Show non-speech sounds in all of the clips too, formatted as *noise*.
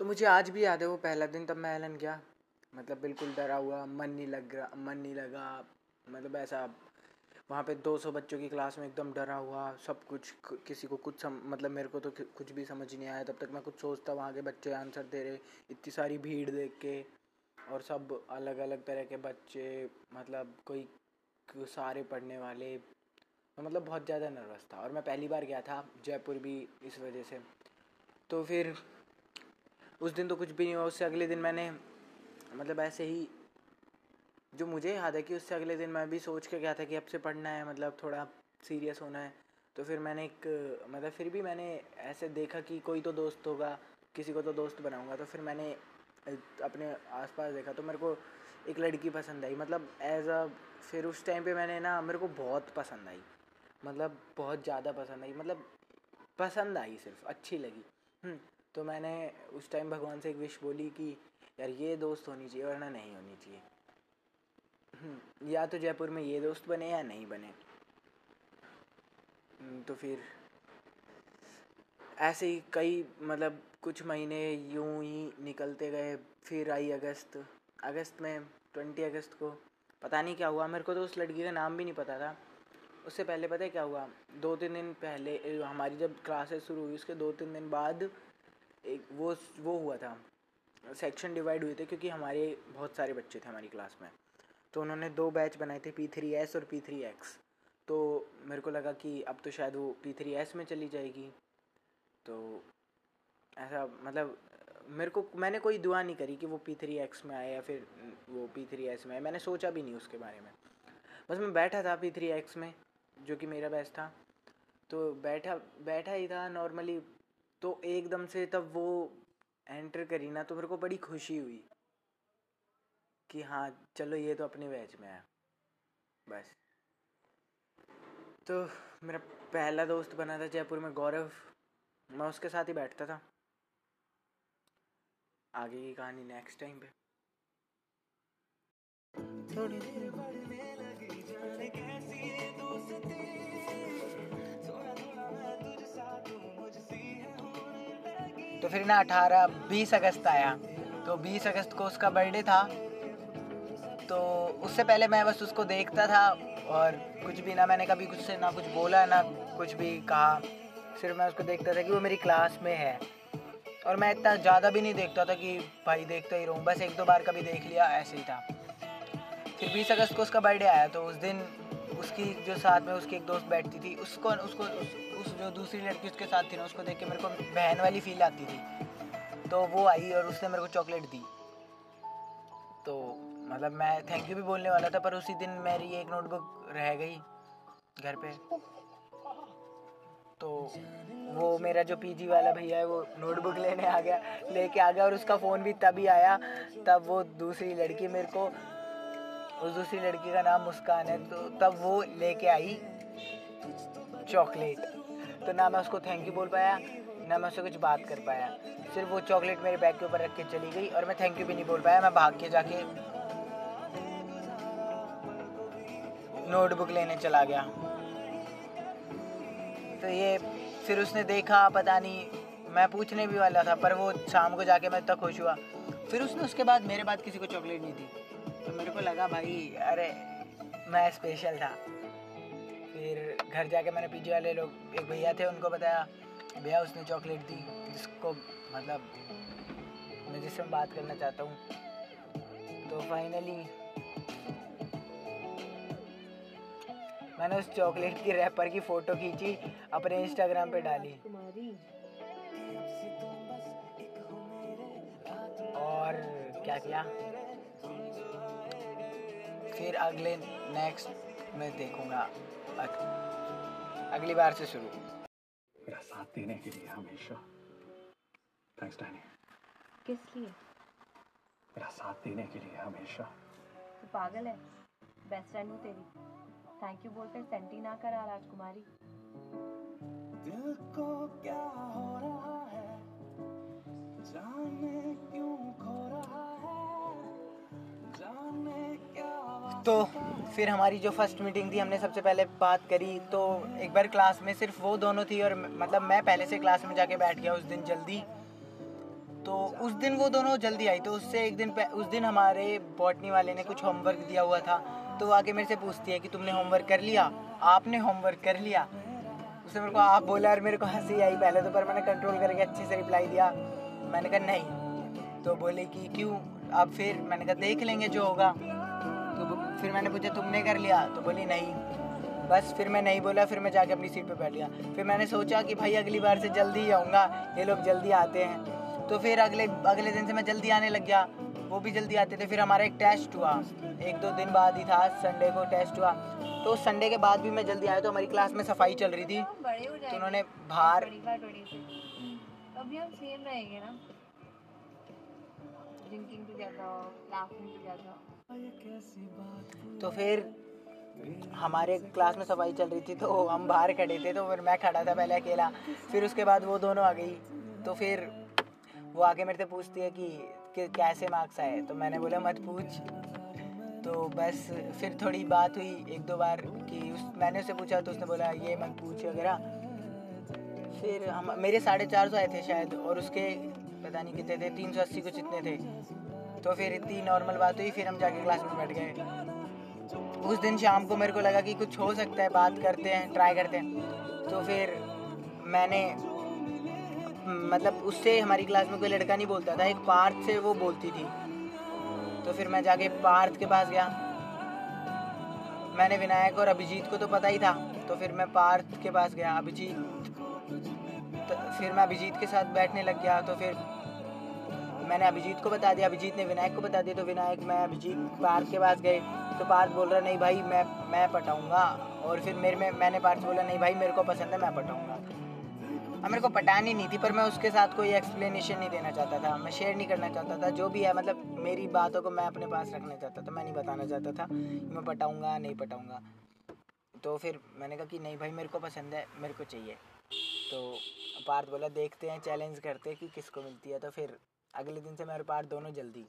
तो मुझे आज भी याद है वो पहला दिन, तब मैं एलन गया। मतलब बिल्कुल डरा हुआ, मन नहीं लग रहा, मन नहीं लगा। मतलब ऐसा, वहाँ पे 200 बच्चों की क्लास में एकदम डरा हुआ, सब कुछ किसी को कुछ सम मतलब मेरे को तो कुछ भी समझ नहीं आया। तब तक मैं कुछ सोचता, वहाँ के बच्चे आंसर दे रहे, इतनी सारी भीड़ देख के, और सब अलग अलग तरह के बच्चे मतलब कोई सारे पढ़ने वाले। तो मतलब बहुत ज़्यादा नर्वस था, और मैं पहली बार गया था जयपुर भी इस वजह से। तो फिर उस दिन तो कुछ भी नहीं हुआ उससे अगले दिन मैंने मतलब ऐसे ही जो मुझे याद है कि उससे अगले दिन मैं भी सोच के गया था कि अब से पढ़ना है मतलब थोड़ा सीरियस होना है। तो फिर मैंने एक मतलब फिर भी मैंने ऐसे देखा कि कोई तो दोस्त होगा किसी को तो दोस्त बनाऊँगा। तो फिर मैंने अपने आसपास देखा तो मेरे को एक लड़की पसंद आई। मतलब एज अ फिर उस टाइम पे मैंने ना मेरे को बहुत पसंद आई। मतलब बहुत ज़्यादा पसंद आई। मतलब पसंद आई सिर्फ़ अच्छी लगी। हम्म, तो मैंने उस टाइम भगवान से एक विश बोली कि यार ये दोस्त होनी चाहिए वरना नहीं होनी चाहिए। हम्म, या तो जयपुर में ये दोस्त बने या नहीं बने। हम्म, तो फिर ऐसे ही कई मतलब कुछ महीने यूँ ही निकलते गए। फिर आई अगस्त। अगस्त में ट्वेंटी अगस्त को पता नहीं क्या हुआ। मेरे को तो उस लड़की का नाम भी नहीं पता था। उससे पहले पता है क्या हुआ? दो तीन दिन पहले हमारी जब क्लासेस शुरू हुई उसके दो तीन दिन बाद एक वो वो हुआ था। सेक्शन डिवाइड हुए थे क्योंकि हमारे बहुत सारे बच्चे थे हमारी क्लास में। तो उन्होंने दो बैच बनाए थे पी थ्री एस और पी थ्री एक्स तो मेरे को लगा कि अब तो शायद वो पी थ्री एस में चली जाएगी। तो ऐसा मतलब मेरे को, मैंने कोई दुआ नहीं करी कि वो पी थ्री एक्स में आए या फिर वो पी थ्री एस में आए। मैंने सोचा भी नहीं उसके बारे में। बस मैं बैठा था पी थ्री एक्स में, जो कि मेरा बैच था। तो बैठा बैठा ही था नॉर्मली तो एकदम से तब वो एंटर करी ना तो मेरे को बड़ी खुशी हुई कि हाँ चलो ये तो अपने बैच में है। बस। तो मेरा पहला दोस्त बना था जयपुर में, गौरव। मैं उसके साथ ही बैठता था। आगे की कहानी नेक्स्ट टाइम पे। थोड़ी देर बढ़ने लगी, जाने कैसी दोस्ती? तो फिर ना अठारह, बीस अगस्त आया। तो बीस अगस्त को उसका बर्थडे था। तो उससे पहले मैं बस उसको देखता था और कुछ भी ना, मैंने कभी कुछ से ना कुछ बोला, ना कुछ भी कहा। सिर्फ़ मैं उसको देखता था कि वो मेरी क्लास में है। और मैं इतना ज़्यादा भी नहीं देखता था कि भाई देखता ही रहूँ। बस एक दो बार कभी देख लिया, ऐसे ही था। फिर बीस अगस्त को उसका बर्थडे आया। तो उस दिन उसकी जो साथ में उसकी एक दोस्त बैठती थी उसको उसको उस, उस जो दूसरी लड़की उसके साथ थी ना उसको देख के मेरे को बहन वाली फील आती थी। तो वो आई और उसने मेरे को चॉकलेट दी। तो मतलब मैं थैंक यू भी बोलने वाला था पर उसी दिन मेरी एक नोटबुक रह गई घर पे। तो वो मेरा जो पीजी वाला भैया है वो नोटबुक लेने आ गया लेके आ गया और उसका फ़ोन भी तभी आया तब वो दूसरी लड़की मेरे को उस दूसरी लड़की का नाम मुस्कान है तो तब वो लेके आई चॉकलेट। तो ना मैं उसको थैंक यू बोल पाया, ना मैं उससे कुछ बात कर पाया। सिर्फ़ वो चॉकलेट मेरे बैग के ऊपर रख के चली गई और मैं थैंक यू भी नहीं बोल पाया, मैं भाग के जाके नोटबुक लेने चला गया। तो ये फिर उसने देखा, पता नहीं, मैं पूछने भी वाला था, पर वो शाम को जाके मैं इतना खुश हुआ। फिर उसने उसके बाद मेरे बाद किसी को चॉकलेट नहीं दी। तो मेरे को लगा भाई, अरे, मैं स्पेशल था। फिर घर जाके मैंने पीजी वाले लोग एक भैया थे, उनको बताया, भैया, उसने चॉकलेट दी। जिसको मतलब मैं जिससे मैं बात करना चाहता हूँ। तो फाइनली मैंने उस चॉकलेट की रैपर की फ़ोटो खींची, अपने इंस्टाग्राम पे डाली। और क्या किया? फिर अगले नेक्स्ट में देखूँगा। अगली बार से शुरू। मेरा साथ देने के लिए हमेशा। थैंक्स डैनी किस लिए? मेरा साथ देने के लिए हमेशा। तू पागल है। बेस्ट फ्रेंड हूँ तेरी। थैंक यू बोलकर सेंटी ना करा राजकुमारी। तो फिर हमारी जो फ़र्स्ट मीटिंग थी, हमने सबसे पहले बात करी। तो एक बार क्लास में सिर्फ़ वो दोनों थी और मतलब मैं पहले से क्लास में जाके बैठ गया उस दिन जल्दी। तो उस दिन वो दोनों जल्दी आई। तो उससे एक दिन उस दिन हमारे बॉटनी वाले ने कुछ होमवर्क दिया हुआ था। तो वो आके मेरे से पूछती है कि तुमने होमवर्क कर लिया? आपने होमवर्क कर लिया? उसने मेरे को, आप बोला और मेरे को हँसी आई पहले तो पर मैंने कंट्रोल करके अच्छे से रिप्लाई दिया। मैंने कहा, नहीं। तो बोले कि, क्यों? अब फिर? मैंने कहा, देख लेंगे जो होगा। तो फिर मैंने पूछा तुमने कर लिया? तो बोली नहीं। बस फिर मैं नहीं बोला फिर मैं जाके अपनी सीट पे बैठ गया। फिर मैंने सोचा कि भाई अगली बार से जल्दी ही आऊँगा ये लोग जल्दी आते हैं। तो फिर अगले अगले दिन से मैं जल्दी आने लग गया वो भी जल्दी आते थे। फिर हमारा एक टेस्ट हुआ एक दो दिन बाद ही था संडे को टेस्ट हुआ। तो संडे के बाद भी मैं जल्दी आया तो हमारी क्लास में सफ़ाई चल रही थी। तो उन्होंने बाहर अभी हम सेम रहेंगे ना। ड्रिंकिंग टुगेदर लाफिंग टुगेदर तो फिर हमारे क्लास में सफ़ाई चल रही थी तो हम बाहर खड़े थे तो फिर मैं खड़ा था पहले अकेला। फिर उसके बाद वो दोनों आ गई। तो फिर वो आके मेरे से पूछती है कि, कि कैसे मार्क्स आए? तो मैंने बोला मत पूछ। तो बस फिर थोड़ी बात हुई एक दो बार कि उस मैंने उससे पूछा तो उसने बोला ये मत पूछ वगैरह। फिर हम मेरे साढ़े चार सौ आए थे शायद और उसके पता नहीं कितने थे, तीन सौ अस्सी कुछ इतने थे। तो फिर इतनी नॉर्मल बात हुई, फिर हम जाके क्लास में बैठ गए। उस दिन शाम को मेरे को लगा कि कुछ हो सकता है, बात करते हैं ट्राई करते हैं। तो फिर मैंने मतलब उससे हमारी क्लास में कोई लड़का नहीं बोलता था, एक पार्थ से वो बोलती थी। तो फिर मैं जाके पार्थ के पास गया। मैंने विनायक और अभिजीत को तो पता ही था। तो फिर मैं पार्थ के पास गया। अभिजीत फिर मैं अभिजीत के साथ बैठने लग गया तो फिर मैंने अभिजीत को बता दिया। अभिजीत ने विनायक को बता दिया तो विनायक, मैं अभिजीत पार्थ के पास गए तो पार्थ बोल रहा, नहीं भाई, मैं मैं पटाऊँगा। और फिर मेरे में, मैंने पार्थ बोला, नहीं भाई, मेरे को पसंद है, मैं पटाऊँगा। अब मेरे को पटानी नहीं थी, पर मैं उसके साथ कोई एक्सप्लेनेशन नहीं देना चाहता था। मैं शेयर नहीं करना चाहता था। जो भी है मतलब मेरी बातों को मैं अपने पास रखना चाहता था। मैं नहीं बताना चाहता था कि मैं पटाऊँगा, नहीं पटाऊँगा। तो फिर मैंने कहा कि, नहीं भाई, मेरे को पसंद है, मेरे को चाहिए। तो पार्थ बोला, देखते हैं चैलेंज करते हैं कि किसको मिलती है। तो फिर अगले दिन से मैं और पार्थ दोनों जल्दी।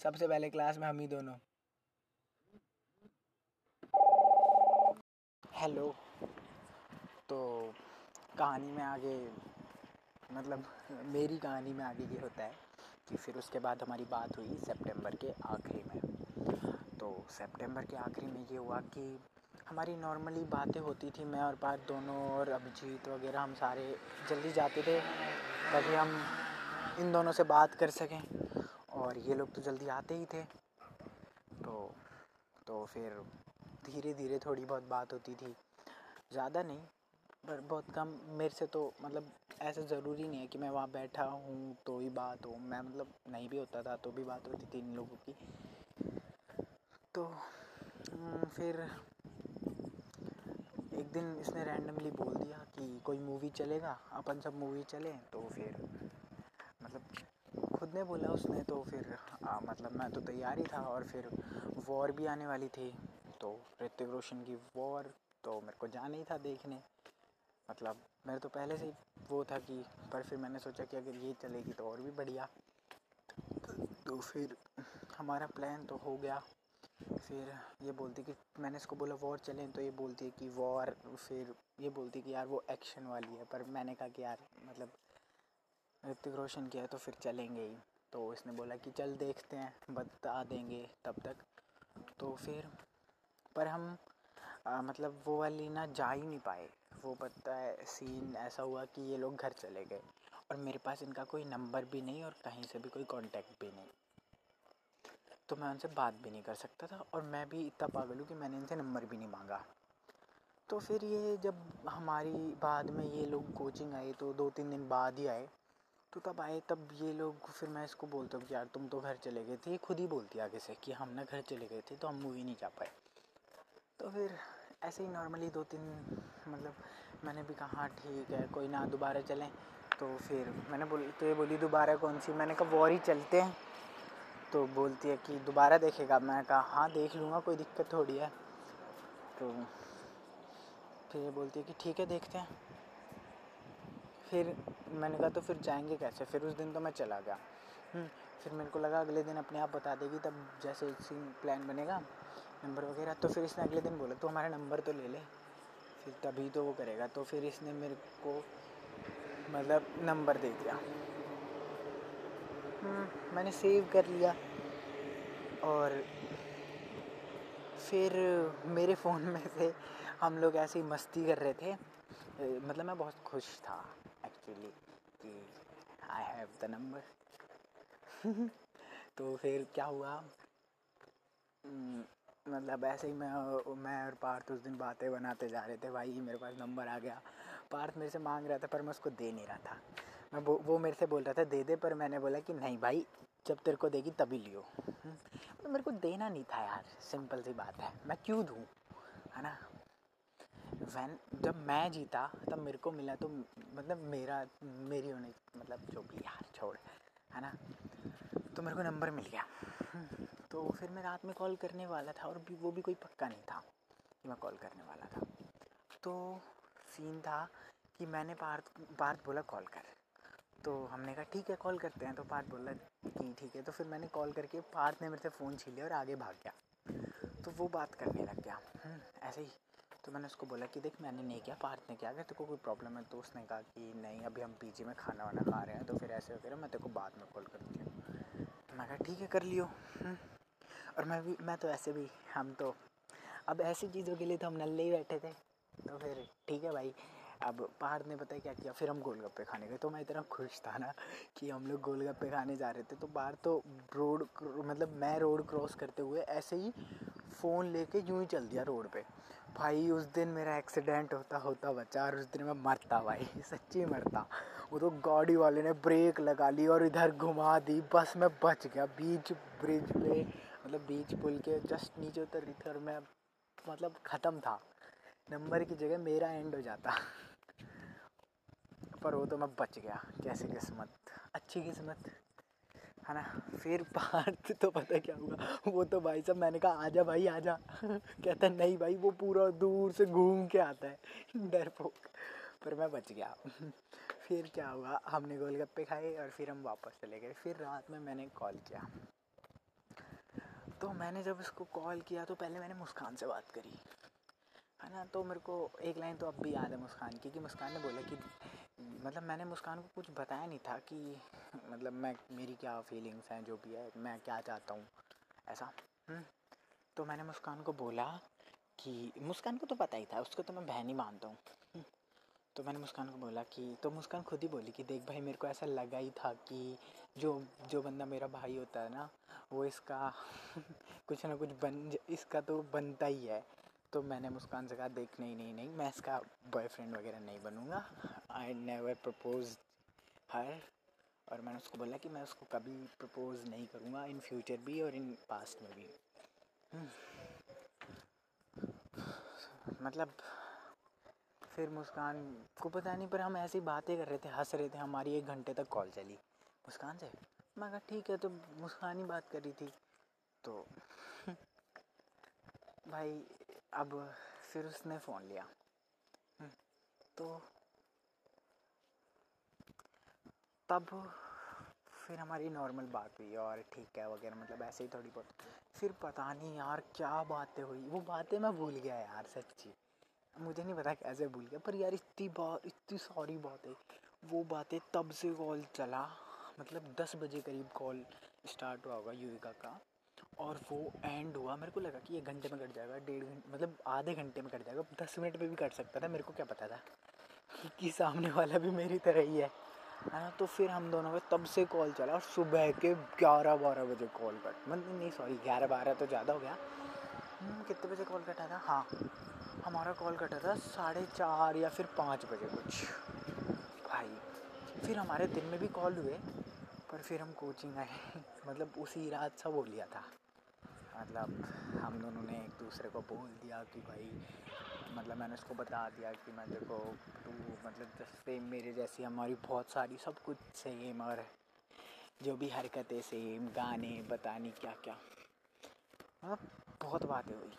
सबसे पहले क्लास में हम ही दोनों। हेलो तो कहानी में आगे मतलब मेरी कहानी में आगे ये होता है कि फिर उसके बाद हमारी बात हुई सितंबर के आखिरी में। तो सितंबर के आखिरी में ये हुआ कि हमारी नॉर्मली बातें होती थी, मैं और बात दोनों और अभिजीत वगैरह, हम सारे जल्दी जाते थे ताकि हम इन दोनों से बात कर सकें। और ये लोग तो जल्दी आते ही थे। तो तो फिर धीरे धीरे थोड़ी बहुत बात होती थी। ज़्यादा नहीं, पर बहुत कम। मेरे से तो मतलब ऐसा ज़रूरी नहीं है कि मैं वहाँ बैठा हूँ तो ही बात हो। मैं मतलब नहीं भी होता था तो भी बात होती थी इन लोगों की। तो फिर एक दिन इसने रैंडमली बोल दिया कि कोई मूवी चलेगा अपन सब मूवी चलें तो फिर मतलब खुद ने बोला उसने तो फिर आ, मतलब मैं तो तैयार ही था और फिर वॉर भी आने वाली थी। तो ऋतिक रोशन की वॉर तो मेरे को जाना ही था देखने। मतलब मेरे तो पहले से ही वो था कि पर फिर मैंने सोचा कि अगर ये चलेगी तो और भी बढ़िया। तो फिर हमारा प्लान तो हो गया। फिर ये बोलती कि मैंने इसको बोला वॉर चलें। तो ये बोलती है कि वॉर फिर ये बोलती कि यार वो एक्शन वाली है। पर मैंने कहा कि यार मतलब ऋतिक रोशन किया है तो फिर चलेंगे ही। तो इसने बोला कि चल देखते हैं बता देंगे तब तक। तो फिर पर हम आ, मतलब वो वाली ना जा ही नहीं पाए। वो पता है सीन ऐसा हुआ कि ये लोग घर चले गए और मेरे पास इनका कोई नंबर भी नहीं और कहीं से भी कोई कांटेक्ट भी नहीं। तो मैं उनसे बात भी नहीं कर सकता था और मैं भी इतना पागल हूँ कि मैंने इनसे नंबर भी नहीं मांगा। तो फिर ये जब हमारी बाद में ये लोग कोचिंग आए तो दो तीन दिन बाद ही आए तो तब आए, तब ये लोग फिर मैं इसको बोलता हूँ कि यार तुम तो घर चले गए थे। ये खुद ही बोलती आगे से कि हम ना घर चले गए थे तो हम मूवी नहीं जा पाए। तो फिर ऐसे ही नॉर्मली दो तीन मतलब मैंने भी कहा हाँ ठीक है, कोई ना, दोबारा चलें। तो फिर मैंने बोल तो ये बोली, दोबारा कौन सी? मैंने कहा, वॉर ही चलते हैं। तो बोलती है कि दोबारा देखेगा। मैं कहा हाँ देख लूँगा कोई दिक्कत थोड़ी है। तो फिर ये बोलती है कि ठीक है देखते हैं। फिर मैंने कहा तो फिर जाएँगे कैसे? फिर उस दिन तो मैं चला गया। हम्म, फिर मेरे को लगा अगले दिन अपने आप बता देगी तब जैसे सीन प्लान बनेगा नंबर वगैरह। तो फिर इसने अगले दिन बोला तो हमारा नंबर तो ले ले। फिर तभी तो वो करेगा। तो फिर इसने मेरे को मतलब नंबर दे दिया। मैंने सेव कर लिया। और फिर मेरे फ़ोन में से हम लोग ऐसे मस्ती कर रहे थे। मतलब मैं बहुत खुश था एक्चुअली कि आई हैव द नंबर तो फिर क्या हुआ? हम्म, मतलब ऐसे ही मैं मैं और पार्थ उस दिन बातें बनाते जा रहे थे भाई मेरे पास नंबर आ गया। पार्थ मेरे से मांग रहा था पर मैं उसको दे नहीं रहा था। मैं वो वो मेरे से बोल रहा था, दे दे। पर मैंने बोला कि, नहीं भाई, जब तेरे को देगी तभी लियो। तो मेरे को देना नहीं था यार, सिंपल सी बात है। मैं क्यों दूँ? है ना? वैन जब मैं जीता, तब मेरे को मिला तो मतलब मेरा, मेरी होने मतलब जो भी यार, छोड़, है ना? तो मेरे को नंबर मिल गया। तो फिर मैं रात में कॉल करने वाला था और भी, वो भी कोई पक्का नहीं था कि मैं कॉल करने वाला था। तो सीन था कि मैंने पार्थ पार्थ बोला, कॉल कर। तो हमने कहा ठीक है कॉल करते हैं। तो पार्थ बोला कि ठीक है। तो फिर मैंने कॉल करके पार्थ ने मेरे से फ़ोन छीन लिया और आगे भाग गया। तो वो बात करने लग गया। हम्म, ऐसे ही। तो मैंने उसको बोला कि देख मैंने नहीं किया पार्थ ने किया। अगर तेरे को कोई प्रॉब्लम है तो उसने कहा कि नहीं अभी हम पीजी में खाना वाना खा रहे हैं। तो फिर ऐसे वगैरह मैं तेरे को बाद में कॉल करती हूँ। तो मैं कहा ठीक है कर लियो। हम्म, और मैं भी मैं तो ऐसे भी हम तो अब ऐसी चीज़ों के लिए तो हम नल्ले ही बैठे थे। तो फिर ठीक है भाई। अब पहाड़ ने पता है क्या किया? फिर हम गोलगप्पे खाने गए। तो मैं इतना खुश था ना कि हम लोग गोलगप्पे खाने जा रहे थे। तो बाहर तो रोड मतलब मैं रोड क्रॉस करते हुए ऐसे ही फ़ोन लेके यूँ ही चल दिया रोड पे। भाई, उस दिन मेरा एक्सीडेंट होता होता बचा और उस दिन मैं मरता भाई, *laughs* सच्ची मरता। वो तो गाड़ी वाले ने ब्रेक लगा ली और इधर घुमा दी। बस मैं बच गया। बीच ब्रिज पे मतलब बीच पुल के जस्ट नीचे उतर रही थी और मैं मतलब ख़त्म था। नंबर की जगह मेरा एंड हो जाता। पर वो तो मैं बच गया। कैसे किस्मत? अच्छी किस्मत। है ना? फिर पार्थ *laughs* तो पता क्या हुआ? वो तो भाई साहब मैंने कहा, आजा भाई, आजा। *laughs* कहता नहीं भाई, वो पूरा दूर से घूम के आता है। *laughs* डरपोक पर मैं बच गया। फिर क्या हुआ? हमने गोलगप्पे खाए और फिर हम वापस चले गए। फिर रात में मैंने कॉल किया। तो मैंने जब उसको कॉल किया तो पहले मैंने मुस्कान से बात करी। है ना? तो मेरे को एक लाइन तो अब भी याद है मुस्कान की, कि मुस्कान ने बोला कि मतलब मैंने मुस्कान को कुछ बताया नहीं था कि मतलब मैं मेरी क्या फीलिंग्स हैं जो भी है मैं क्या चाहता हूँ ऐसा। हम्म, तो मैंने मुस्कान को बोला कि मुस्कान को तो पता ही था उसको तो मैं बहन ही मानता हूँ। हम्म, तो मैंने मुस्कान को बोला कि तो मुस्कान खुद ही बोली कि देख भाई मेरे को ऐसा लगा ही था कि जो जो बंदा मेरा भाई होता है ना वो इसका *laughs* कुछ ना कुछ बन इसका तो बनता ही है। तो मैंने मुस्कान से कहा, देख, नहीं नहीं नहीं, मैं इसका बॉयफ्रेंड वगैरह नहीं बनूँगा। आई नेवर प्रपोज हर और मैंने उसको बोला कि मैं उसको कभी प्रपोज नहीं करूँगा इन फ्यूचर भी और इन पास्ट में भी। मतलब फिर मुस्कान को पता नहीं, पर हम ऐसी बातें कर रहे थे, हंस रहे थे, हमारी एक घंटे तक कॉल चली। मुस्कान से? मैं कहा, ठीक है तो मुस्कान ही बात कर रही थी। तो भाई अब फिर उसने फ़ोन लिया। हम्म, तो तब फिर हमारी नॉर्मल बात हुई और ठीक है वगैरह मतलब ऐसे ही थोड़ी बहुत। फिर पता नहीं यार क्या बातें हुई। वो बातें मैं भूल गया यार सच्ची। मुझे नहीं पता कैसे भूल गया पर यार इतनी बात इतनी सारी बातें। वो बातें तब से कॉल चला मतलब दस बजे करीब कॉल स्टार्ट हुआ होगा युविका का। और वो एंड हुआ मेरे को लगा कि एक घंटे में कट जाएगा डेढ़ घंटे मतलब आधे घंटे में कट जाएगा दस मिनट में भी कट सकता था मेरे को क्या पता था *laughs* कि, सामने वाला भी मेरी तरह ही है। है ना तो फिर हम दोनों का तब से कॉल चला और सुबह के ग्यारह बारह बजे कॉल कट मतलब नहीं सॉरी ग्यारह बारह तो ज़्यादा हो गया। हम्म, कितने बजे कॉल कटा था? हाँ हमारा कॉल कटा था साढ़े चार या फिर पाँच बजे कुछ। भाई फिर हमारे दिन में भी कॉल हुए पर फिर हम कोचिंग आए *laughs* मतलब उसी रात सब हो लिया था। मतलब हम दोनों ने एक दूसरे को बोल दिया कि भाई मतलब मैंने उसको बता दिया कि मैं देखो, तू मतलब सेम मेरे जैसी हमारी बहुत सारी सब कुछ सेम और जो भी हरकतें सेम गाने बताने क्या क्या मतलब बहुत बातें हुई।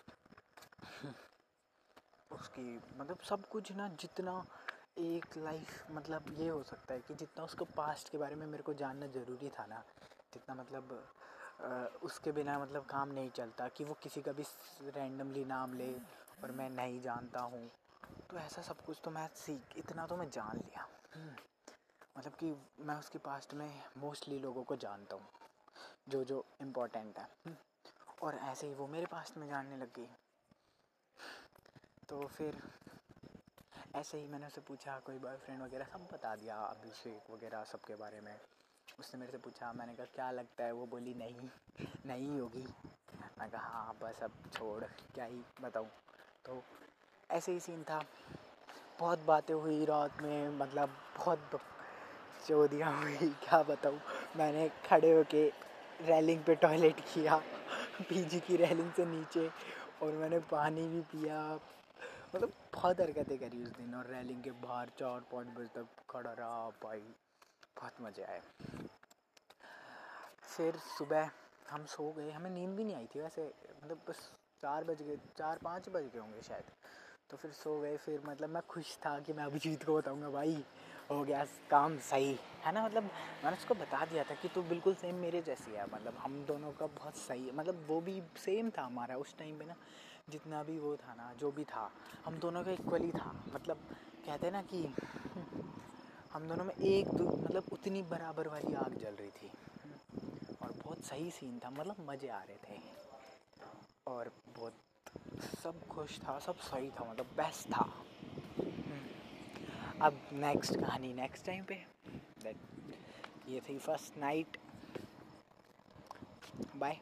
*laughs* उसकी मतलब सब कुछ ना जितना एक लाइफ मतलब ये हो सकता है कि जितना उसको पास्ट के बारे में मेरे को जानना ज़रूरी था ना, जितना मतलब उसके बिना मतलब काम नहीं चलता कि वो किसी का भी रैंडमली नाम ले और मैं नहीं जानता हूँ। तो ऐसा सब कुछ तो मैं सीख, इतना तो मैं जान लिया। हम्म। मतलब कि मैं उसके पास्ट में मोस्टली लोगों को जानता हूँ, जो जो इम्पोर्टेंट है। हम्म। और ऐसे ही वो मेरे पास्ट में जानने लग गई। तो फिर ऐसे ही मैंने उससे पूछा, कोई बॉयफ्रेंड वगैरह? सब बता दिया, अभिषेक वगैरह सबके बारे में। उसने मेरे से पूछा, मैंने कहा, क्या लगता है? वो बोली, नहीं नहीं होगी। मैं कहा हाँ बस अब छोड़, क्या ही बताऊँ? तो ऐसे ही सीन था। बहुत बातें हुई रात में मतलब बहुत चौधियाँ हुई, क्या बताऊँ। मैंने खड़े होके रेलिंग पे टॉयलेट किया पीजी की रेलिंग से नीचे, और मैंने पानी भी पिया। मतलब बहुत हरकतें करी उस दिन, और रेलिंग के बाहर चार पाँच बजे तक खड़ा रहा। भाई, बहुत मज़े आए। फिर सुबह हम सो गए। हमें नींद भी नहीं आई थी वैसे मतलब बस चार बज गए, चार पाँच बज गए होंगे शायद। तो फिर सो गए, फिर मतलब मैं खुश था कि मैं अभिजीत को बताऊँगा, भाई, हो गया काम सही। है ना? मतलब मैंने उसको बता दिया था कि तू बिल्कुल सेम मेरे जैसी है। मतलब हम दोनों का बहुत सही है। मतलब वो भी सेम था हमारा उस टाइम पे ना, जितना भी वो था ना, जो भी था, हम दोनों का इक्वली था। मतलब कहते हैं ना कि हम दोनों में एक मतलब उतनी बराबर वाली आग जल रही थी। बहुत सही सीन था मतलब मज़े आ रहे थे। और बहुत, सब खुश था, सब सही था मतलब बेस्ट था। अब नेक्स्ट कहानी नेक्स्ट टाइम पे। ये थी फ़र्स्ट नाइट बाय